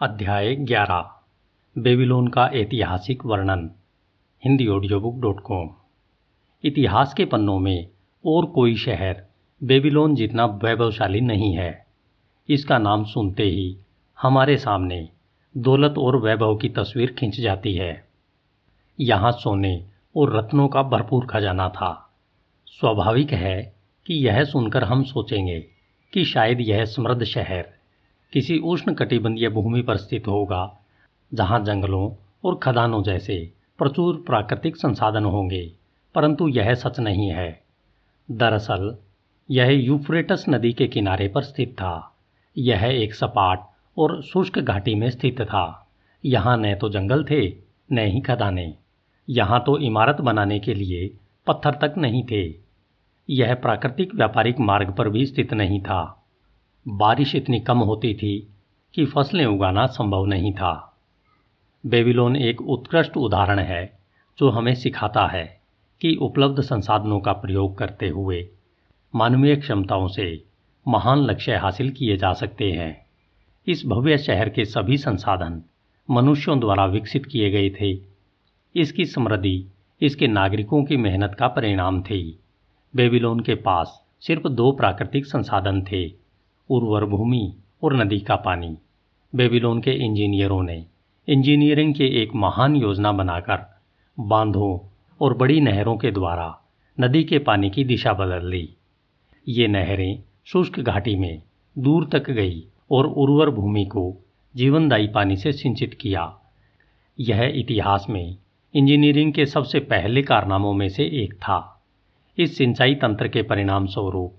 अध्याय ग्यारह, बेबीलोन का ऐतिहासिक वर्णन Hindi audio book dot com इतिहास के पन्नों में और कोई शहर बेबीलोन जितना वैभवशाली नहीं है, इसका नाम सुनते ही हमारे सामने दौलत और वैभव की तस्वीर खींच जाती है। यहाँ सोने और रत्नों का भरपूर खजाना था। स्वाभाविक है कि यह सुनकर हम सोचेंगे कि शायद यह समृद्ध शहर किसी उष्ण कटिबंधीय भूमि पर स्थित होगा, जहाँ जंगलों और खदानों जैसे प्रचुर प्राकृतिक संसाधन होंगे, परंतु यह सच नहीं है। दरअसल, यह यूफ्रेटस नदी के किनारे पर स्थित था। यह एक सपाट और शुष्क घाटी में स्थित था। यहाँ न तो जंगल थे, न ही खदाने। यहाँ तो इमारत बनाने के लिए पत्थर तक नहीं थे। यह प्राकृतिक व्यापारिक मार्ग पर भी स्थित नहीं था। बारिश इतनी कम होती थी कि फ़सलें उगाना संभव नहीं था। बेबीलोन एक उत्कृष्ट उदाहरण है, जो हमें सिखाता है कि उपलब्ध संसाधनों का प्रयोग करते हुए मानवीय क्षमताओं से महान लक्ष्य हासिल किए जा सकते हैं। इस भव्य शहर के सभी संसाधन मनुष्यों द्वारा विकसित किए गए थे। इसकी समृद्धि इसके नागरिकों की मेहनत का परिणाम थी। बेबीलोन के पास सिर्फ़ दो प्राकृतिक संसाधन थे। उर्वर भूमि और नदी का पानी। बेबीलोन के इंजीनियरों ने इंजीनियरिंग के एक महान योजना बनाकर बांधों और बड़ी नहरों के द्वारा नदी के पानी की दिशा बदल ली। ये नहरें शुष्क घाटी में दूर तक गई और उर्वर भूमि को जीवनदायी पानी से सिंचित किया। यह इतिहास में इंजीनियरिंग के सबसे पहले कारनामों में से एक था। इस सिंचाई तंत्र के परिणाम स्वरूप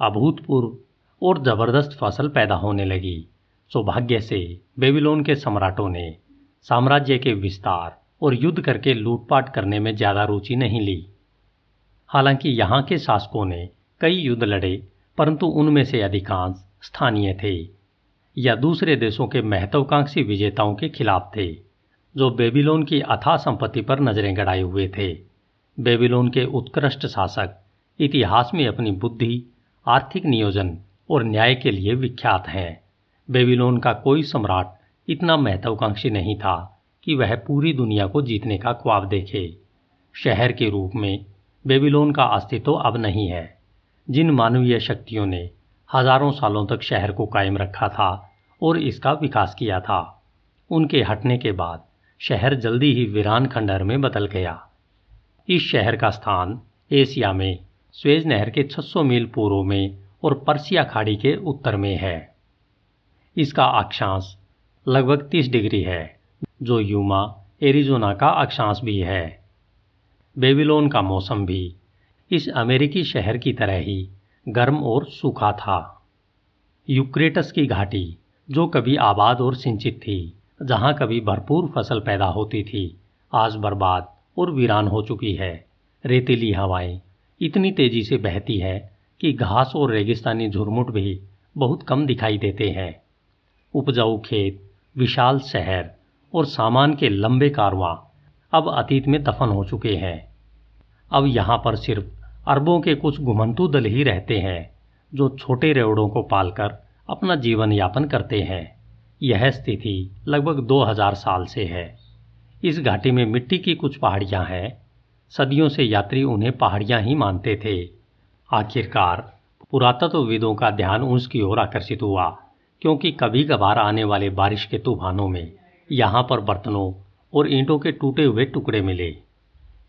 अभूतपूर्व और ज़बरदस्त फ़सल पैदा होने लगी। सौभाग्य से बेबीलोन के सम्राटों ने साम्राज्य के विस्तार और युद्ध करके लूटपाट करने में ज़्यादा रुचि नहीं ली। हालाँकि यहाँ के शासकों ने कई युद्ध लड़े, परंतु उनमें से अधिकांश स्थानीय थे या दूसरे देशों के महत्वाकांक्षी विजेताओं के खिलाफ थे, जो बेबीलोन की अथाह संपत्ति पर नज़रें गड़ाए हुए थे। बेबीलोन के उत्कृष्ट शासक इतिहास में अपनी बुद्धि, आर्थिक नियोजन और न्याय के लिए विख्यात हैं। बेबीलोन का कोई सम्राट इतना महत्वाकांक्षी नहीं था कि वह पूरी दुनिया को जीतने का ख्वाब देखे। शहर के रूप में बेबीलोन का अस्तित्व अब नहीं है। जिन मानवीय शक्तियों ने हज़ारों सालों तक शहर को कायम रखा था और इसका विकास किया था, उनके हटने के बाद शहर जल्दी ही वीरान खंडहर में बदल गया। इस शहर का स्थान एशिया में स्वेज नहर के 600 मील पूर्व में और पर्सिया खाड़ी के उत्तर में है। इसका अक्षांश लगभग 30 डिग्री है, जो यूमा, एरिजोना का अक्षांश भी है। बेबीलोन का मौसम भी इस अमेरिकी शहर की तरह ही गर्म और सूखा था। यूक्रेटस की घाटी, जो कभी आबाद और सिंचित थी, जहाँ कभी भरपूर फ़सल पैदा होती थी, आज बर्बाद और वीरान हो चुकी है। रेतीली हवाएँ इतनी तेज़ी से बहती है कि घास और रेगिस्तानी झुरमुट भी बहुत कम दिखाई देते हैं। उपजाऊ खेत, विशाल शहर और सामान के लंबे कारवां अब अतीत में दफन हो चुके हैं। अब यहाँ पर सिर्फ़ अरबों के कुछ घुमंतु दल ही रहते हैं, जो छोटे रेवड़ों को पालकर अपना जीवन यापन करते हैं। यह स्थिति लगभग 2000 साल से है। इस घाटी में मिट्टी की कुछ पहाड़ियाँ हैं। सदियों से यात्री उन्हें पहाड़ियाँ ही मानते थे। आखिरकार पुरातत्वविदों का ध्यान उसकी ओर आकर्षित हुआ, क्योंकि कभी कभार आने वाले बारिश के तूफानों में यहाँ पर बर्तनों और ईंटों के टूटे हुए टुकड़े मिले।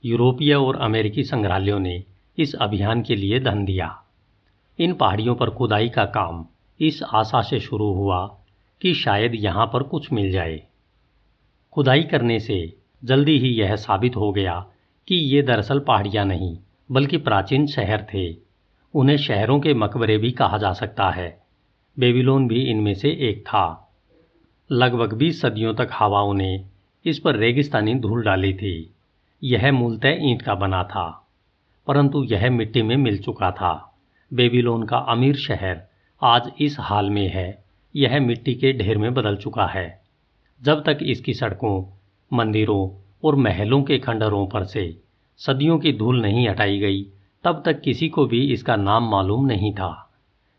यूरोपीय और अमेरिकी संग्रहालयों ने इस अभियान के लिए धन दिया। इन पहाड़ियों पर खुदाई का काम इस आशा से शुरू हुआ कि शायद यहाँ पर कुछ मिल जाए। खुदाई करने से जल्दी ही यह साबित हो गया कि ये दरअसल पहाड़ियाँ नहीं, बल्कि प्राचीन शहर थे। उन्हें शहरों के मकबरे भी कहा जा सकता है। बेबीलोन भी इनमें से एक था। लगभग बीस सदियों तक हवाओं ने इस पर रेगिस्तानी धूल डाली थी। यह मूलतः ईंट का बना था, परंतु यह मिट्टी में मिल चुका था। बेबीलोन का अमीर शहर आज इस हाल में है। यह मिट्टी के ढेर में बदल चुका है। जब तक इसकी सड़कों, मंदिरों और महलों के खंडरों पर से सदियों की धूल नहीं हटाई गई तब तक किसी को भी इसका नाम मालूम नहीं था।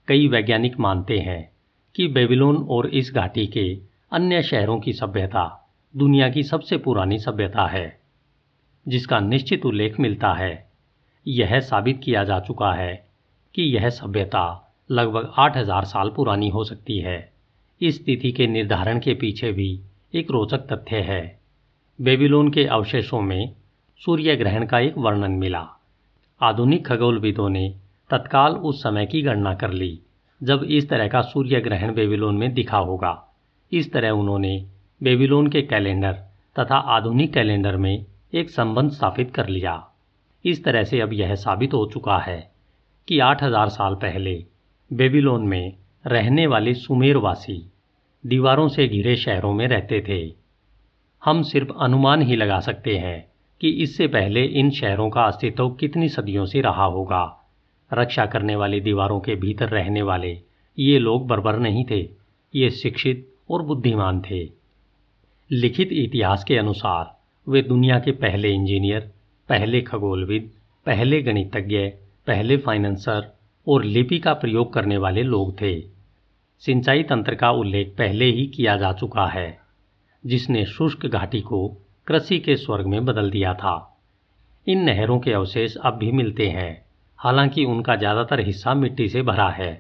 कई वैज्ञानिक मानते हैं कि बेबीलोन और इस घाटी के अन्य शहरों की सभ्यता दुनिया की सबसे पुरानी सभ्यता है, जिसका निश्चित उल्लेख मिलता है। यह साबित किया जा चुका है कि यह सभ्यता लगभग 8000 साल पुरानी हो सकती है। इस तिथि के निर्धारण के पीछे भी एक रोचक तथ्य है। बेबीलोन के अवशेषों में सूर्य ग्रहण का एक वर्णन मिला। आधुनिक खगोलविदों ने तत्काल उस समय की गणना कर ली, जब इस तरह का सूर्य ग्रहण बेबीलोन में दिखा होगा। इस तरह उन्होंने बेबीलोन के कैलेंडर तथा आधुनिक कैलेंडर में एक संबंध स्थापित कर लिया। इस तरह से अब यह साबित हो चुका है कि 8000 साल पहले बेबीलोन में रहने वाले सुमेरवासी दीवारों से घिरे शहरों में रहते थे। हम सिर्फ़ अनुमान ही लगा सकते हैं कि इससे पहले इन शहरों का अस्तित्व कितनी सदियों से रहा होगा। रक्षा करने वाली दीवारों के भीतर रहने वाले ये लोग बर्बर नहीं थे, ये शिक्षित और बुद्धिमान थे। लिखित इतिहास के अनुसार, वे दुनिया के पहले इंजीनियर, पहले खगोलविद, पहले गणितज्ञ, पहले फाइनेंसर और लिपि का प्रयोग करने वाले लोग थे। सिंचाई तंत्र का उल्लेख पहले ही किया जा चुका है, जिसने शुष्क घाटी को कृषि के स्वर्ग में बदल दिया था। इन नहरों के अवशेष अब भी मिलते हैं, हालाँकि उनका ज़्यादातर हिस्सा मिट्टी से भरा है।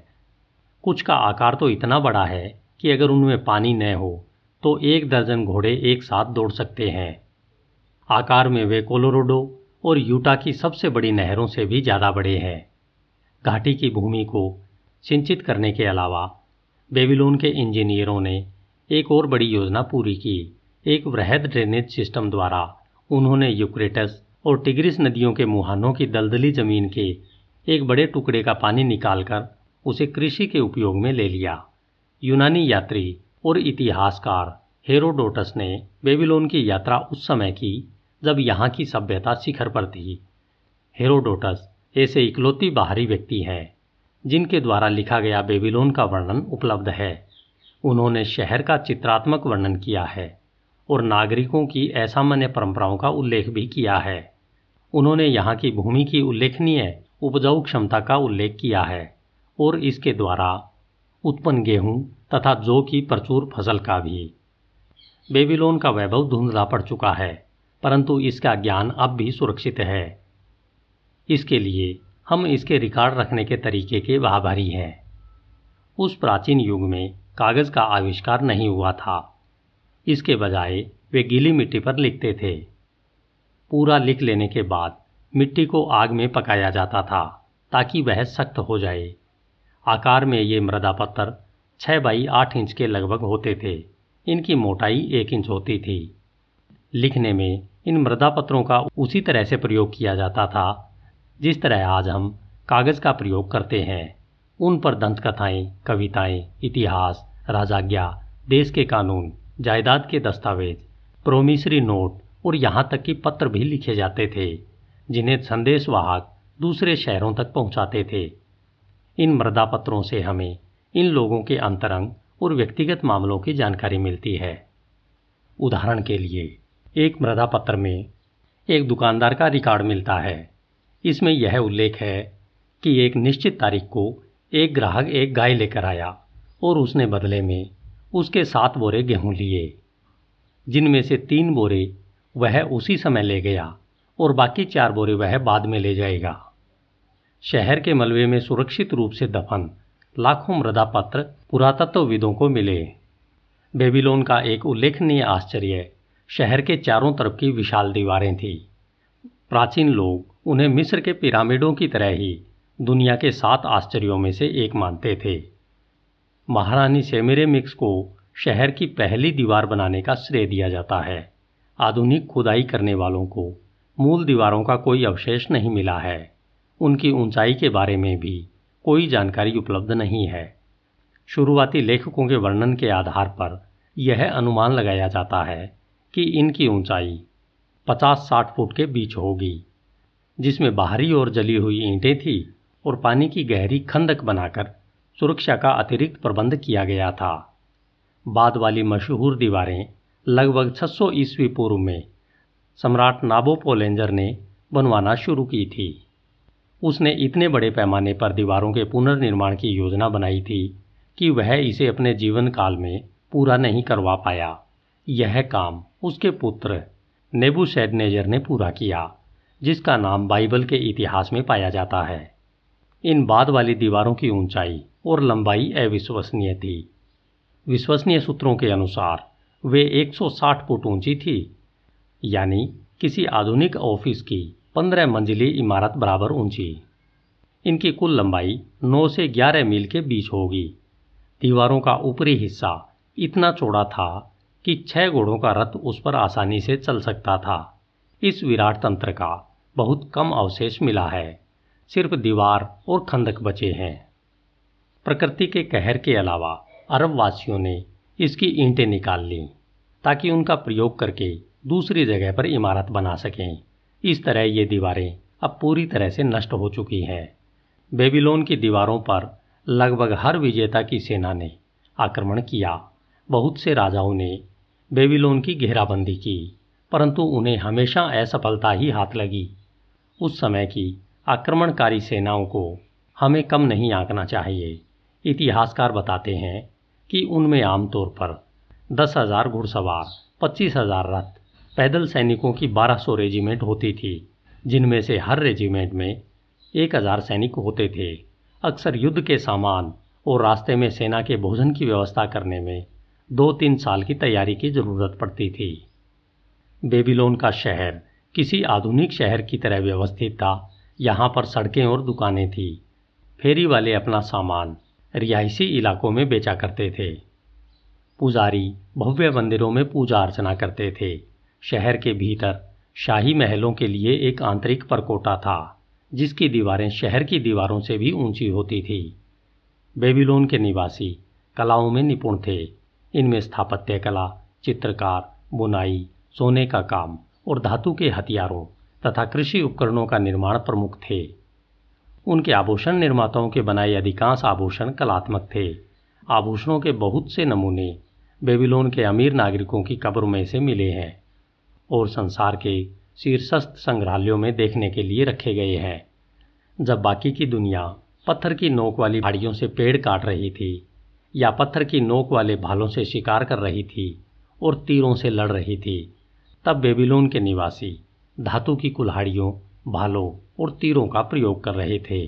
कुछ का आकार तो इतना बड़ा है कि अगर उनमें पानी न हो तो एक दर्जन घोड़े एक साथ दौड़ सकते हैं। आकार में वे कोलोरोडो और यूटा की सबसे बड़ी नहरों से भी ज़्यादा बड़े हैं। घाटी की भूमि को सिंचित करने के अलावा बेबीलोन के इंजीनियरों ने एक और बड़ी योजना पूरी की। एक वृहद ड्रेनेज सिस्टम द्वारा उन्होंने यूक्रेटस और टिग्रिस नदियों के मुहानों की दलदली ज़मीन के एक बड़े टुकड़े का पानी निकालकर उसे कृषि के उपयोग में ले लिया। यूनानी यात्री और इतिहासकार हेरोडोटस ने बेबीलोन की यात्रा उस समय की जब यहाँ की सभ्यता शिखर पर थी। हेरोडोटस ऐसे इकलौती बाहरी व्यक्ति हैं, जिनके द्वारा लिखा गया बेबीलोन का वर्णन उपलब्ध है। उन्होंने शहर का चित्रात्मक वर्णन किया है। और नागरिकों की असामान्य परंपराओं का उल्लेख भी किया है। उन्होंने यहाँ की भूमि की उल्लेखनीय उपजाऊ क्षमता का उल्लेख किया है और इसके द्वारा उत्पन्न गेहूँ तथा जौ की प्रचुर फ़सल का भी। बेबीलोन का वैभव धुंधला पड़ चुका है, परंतु इसका ज्ञान अब भी सुरक्षित है। इसके लिए हम इसके रिकॉर्ड रखने के तरीके के आभारी हैं। उस प्राचीन युग में कागज़ का आविष्कार नहीं हुआ था। इसके बजाय वे गीली मिट्टी पर लिखते थे। पूरा लिख लेने के बाद मिट्टी को आग में पकाया जाता था ताकि वह सख्त हो जाए। आकार में ये मृदा पत्थर छः बाई आठ इंच के लगभग होते थे। इनकी मोटाई एक इंच होती थी। लिखने में इन मृदा पत्रों का उसी तरह से प्रयोग किया जाता था, जिस तरह आज हम कागज़ का प्रयोग करते हैं। उन पर दंतकथाएँ, कविताएँ, इतिहास, राजाज्ञा, देश के कानून जायदाद के दस्तावेज़, प्रोमिसरी नोट और यहाँ तक कि पत्र भी लिखे जाते थे, जिन्हें संदेशवाहक दूसरे शहरों तक पहुँचाते थे। इन मृदा पत्रों से हमें इन लोगों के अंतरंग और व्यक्तिगत मामलों की जानकारी मिलती है। उदाहरण के लिए, एक मृदा पत्र में एक दुकानदार का रिकॉर्ड मिलता है। इसमें यह उल्लेख है कि एक निश्चित तारीख को एक ग्राहक एक गाय लेकर आया और उसने बदले में उसके सात बोरे गेहूँ लिए। जिनमें से तीन बोरे वह उसी समय ले गया और बाकी चार बोरे वह बाद में ले जाएगा। शहर के मलबे में सुरक्षित रूप से दफन लाखों मृदा पत्र पुरातत्वविदों को मिले। बेबीलोन का एक उल्लेखनीय आश्चर्य शहर के चारों तरफ़ की विशाल दीवारें थीं। प्राचीन लोग उन्हें मिस्र के पिरामिडों की तरह ही दुनिया के सात आश्चर्यों में से एक मानते थे। महारानी सेमिरेमिक्स को शहर की पहली दीवार बनाने का श्रेय दिया जाता है। आधुनिक खुदाई करने वालों को मूल दीवारों का कोई अवशेष नहीं मिला है। उनकी ऊंचाई के बारे में भी कोई जानकारी उपलब्ध नहीं है। शुरुआती लेखकों के वर्णन के आधार पर यह अनुमान लगाया जाता है कि इनकी ऊंचाई 50-60 फुट के बीच होगी, जिसमें बाहरी और जली हुई ईंटें थी और पानी की गहरी खंदक बनाकर सुरक्षा का अतिरिक्त प्रबंध किया गया था। बाद वाली मशहूर दीवारें लगभग 600 ईस्वी पूर्व में सम्राट नाबोपोलेंजर ने बनवाना शुरू की थी। उसने इतने बड़े पैमाने पर दीवारों के पुनर्निर्माण की योजना बनाई थी कि वह इसे अपने जीवन काल में पूरा नहीं करवा पाया। यह काम उसके पुत्र नेबुशेडनेजर ने पूरा किया, जिसका नाम बाइबल के इतिहास में पाया जाता है। इन बाद वाली दीवारों की ऊंचाई और लंबाई अविश्वसनीय थी। विश्वसनीय सूत्रों के अनुसार, वे 160 फुट ऊँची थी, यानी किसी आधुनिक ऑफ़िस की पंद्रह मंजिली इमारत बराबर ऊँची। इनकी कुल लंबाई 9 से 11 मील के बीच होगी। दीवारों का ऊपरी हिस्सा इतना चौड़ा था कि छह घोड़ों का रथ उस पर आसानी से चल सकता था। इस विराट तंत्र का बहुत कम अवशेष मिला है। सिर्फ़ दीवार और खंदक बचे हैं। प्रकृति के कहर के अलावा अरब वासियों ने इसकी ईंटें निकाल लीं, ताकि उनका प्रयोग करके दूसरी जगह पर इमारत बना सकें। इस तरह ये दीवारें अब पूरी तरह से नष्ट हो चुकी हैं। बेबीलोन की दीवारों पर लगभग हर विजेता की सेना ने आक्रमण किया। बहुत से राजाओं ने बेबीलोन की घेराबंदी की, परंतु उन्हें हमेशा असफलता ही हाथ लगी। उस समय की आक्रमणकारी सेनाओं को हमें कम नहीं आंकना चाहिए। इतिहासकार बताते हैं कि उनमें आमतौर पर दस हज़ार घुड़सवार, पच्चीस हज़ार रथ, पैदल सैनिकों की 1200 रेजिमेंट होती थी, जिनमें से हर रेजिमेंट में एक हज़ार सैनिक होते थे। अक्सर युद्ध के सामान और रास्ते में सेना के भोजन की व्यवस्था करने में दो तीन साल की तैयारी की ज़रूरत पड़ती थी। बेबीलोन का शहर किसी आधुनिक शहर की तरह व्यवस्थित था। यहाँ पर सड़कें और दुकानें थी। फेरी वाले अपना सामान रिहायशी इलाकों में बेचा करते थे। पुजारी भव्य मंदिरों में पूजा अर्चना करते थे। शहर के भीतर शाही महलों के लिए एक आंतरिक परकोटा था, जिसकी दीवारें शहर की दीवारों से भी ऊँची होती थी। बेबीलोन के निवासी कलाओं में निपुण थे। इनमें स्थापत्य कला, चित्रकार, बुनाई, सोने का काम और धातु के हथियारों तथा कृषि उपकरणों का निर्माण प्रमुख थे। उनके आभूषण निर्माताओं के बनाए अधिकांश आभूषण कलात्मक थे। आभूषणों के बहुत से नमूने बेबीलोन के अमीर नागरिकों की कब्र में से मिले हैं और संसार के शीर्षस्थ संग्रहालयों में देखने के लिए रखे गए हैं। जब बाकी की दुनिया पत्थर की नोक वाली पहाड़ियों से पेड़ काट रही थी या पत्थर की नोक वाले भालों से शिकार कर रही थी और तीरों से लड़ रही थी, तब बेबीलोन के निवासी धातु की कुल्हाड़ियों भालों और तीरों का प्रयोग कर रहे थे।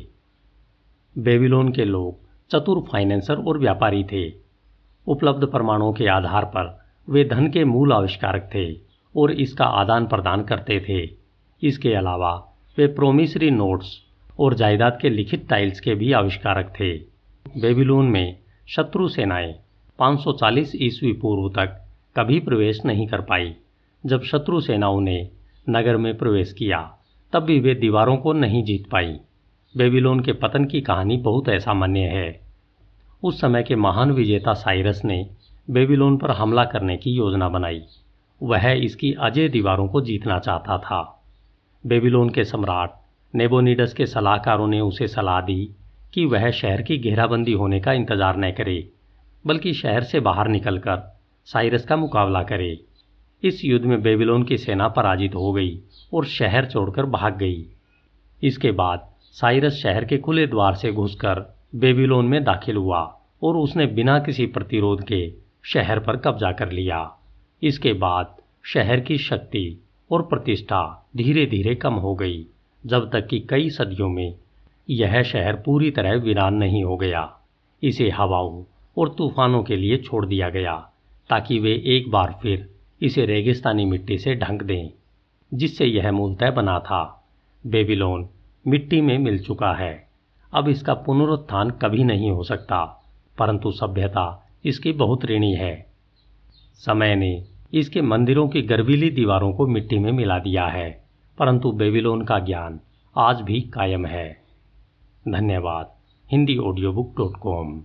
बेबीलोन के लोग चतुर फाइनेंसर और व्यापारी थे। उपलब्ध प्रमाणों के आधार पर वे धन के मूल आविष्कारक थे और इसका आदान प्रदान करते थे। इसके अलावा वे प्रोमिसरी नोट्स और जायदाद के लिखित टाइल्स के भी आविष्कारक थे। बेबीलोन में शत्रु सेनाएँ 540 ईस्वी पूर्व तक कभी प्रवेश नहीं कर पाई, जब शत्रु सेनाओं ने नगर में प्रवेश किया। तब भी वे दीवारों को नहीं जीत पाई। बेबीलोन के पतन की कहानी बहुत असामान्य है। उस समय के महान विजेता साइरस ने बेबीलोन पर हमला करने की योजना बनाई। वह इसकी अजय दीवारों को जीतना चाहता था। बेबीलोन के सम्राट नेबोनिडस के सलाहकारों ने उसे सलाह दी कि वह शहर की घेराबंदी होने का इंतज़ार न करे, बल्कि शहर से बाहर निकलकर साइरस का मुकाबला करे। इस युद्ध में बेबीलोन की सेना पराजित हो गई और शहर छोड़कर भाग गई। इसके बाद साइरस शहर के खुले द्वार से घुसकर बेबीलोन में दाखिल हुआ और उसने बिना किसी प्रतिरोध के शहर पर कब्जा कर लिया। इसके बाद शहर की शक्ति और प्रतिष्ठा धीरे धीरे कम हो गई, जब तक कि कई सदियों में यह शहर पूरी तरह वीरान नहीं हो गया। इसे हवाओं और तूफानों के लिए छोड़ दिया गया ताकि वे एक बार फिर इसे रेगिस्तानी मिट्टी से ढंक दें, जिससे यह मूलतः बना था। बेबीलोन मिट्टी में मिल चुका है। अब इसका पुनरुत्थान कभी नहीं हो सकता, परंतु सभ्यता इसकी बहुत ऋणी है। समय ने इसके मंदिरों की गर्वीली दीवारों को मिट्टी में मिला दिया है, परंतु बेबीलोन का ज्ञान आज भी कायम है। धन्यवाद। Hindi audio book dot com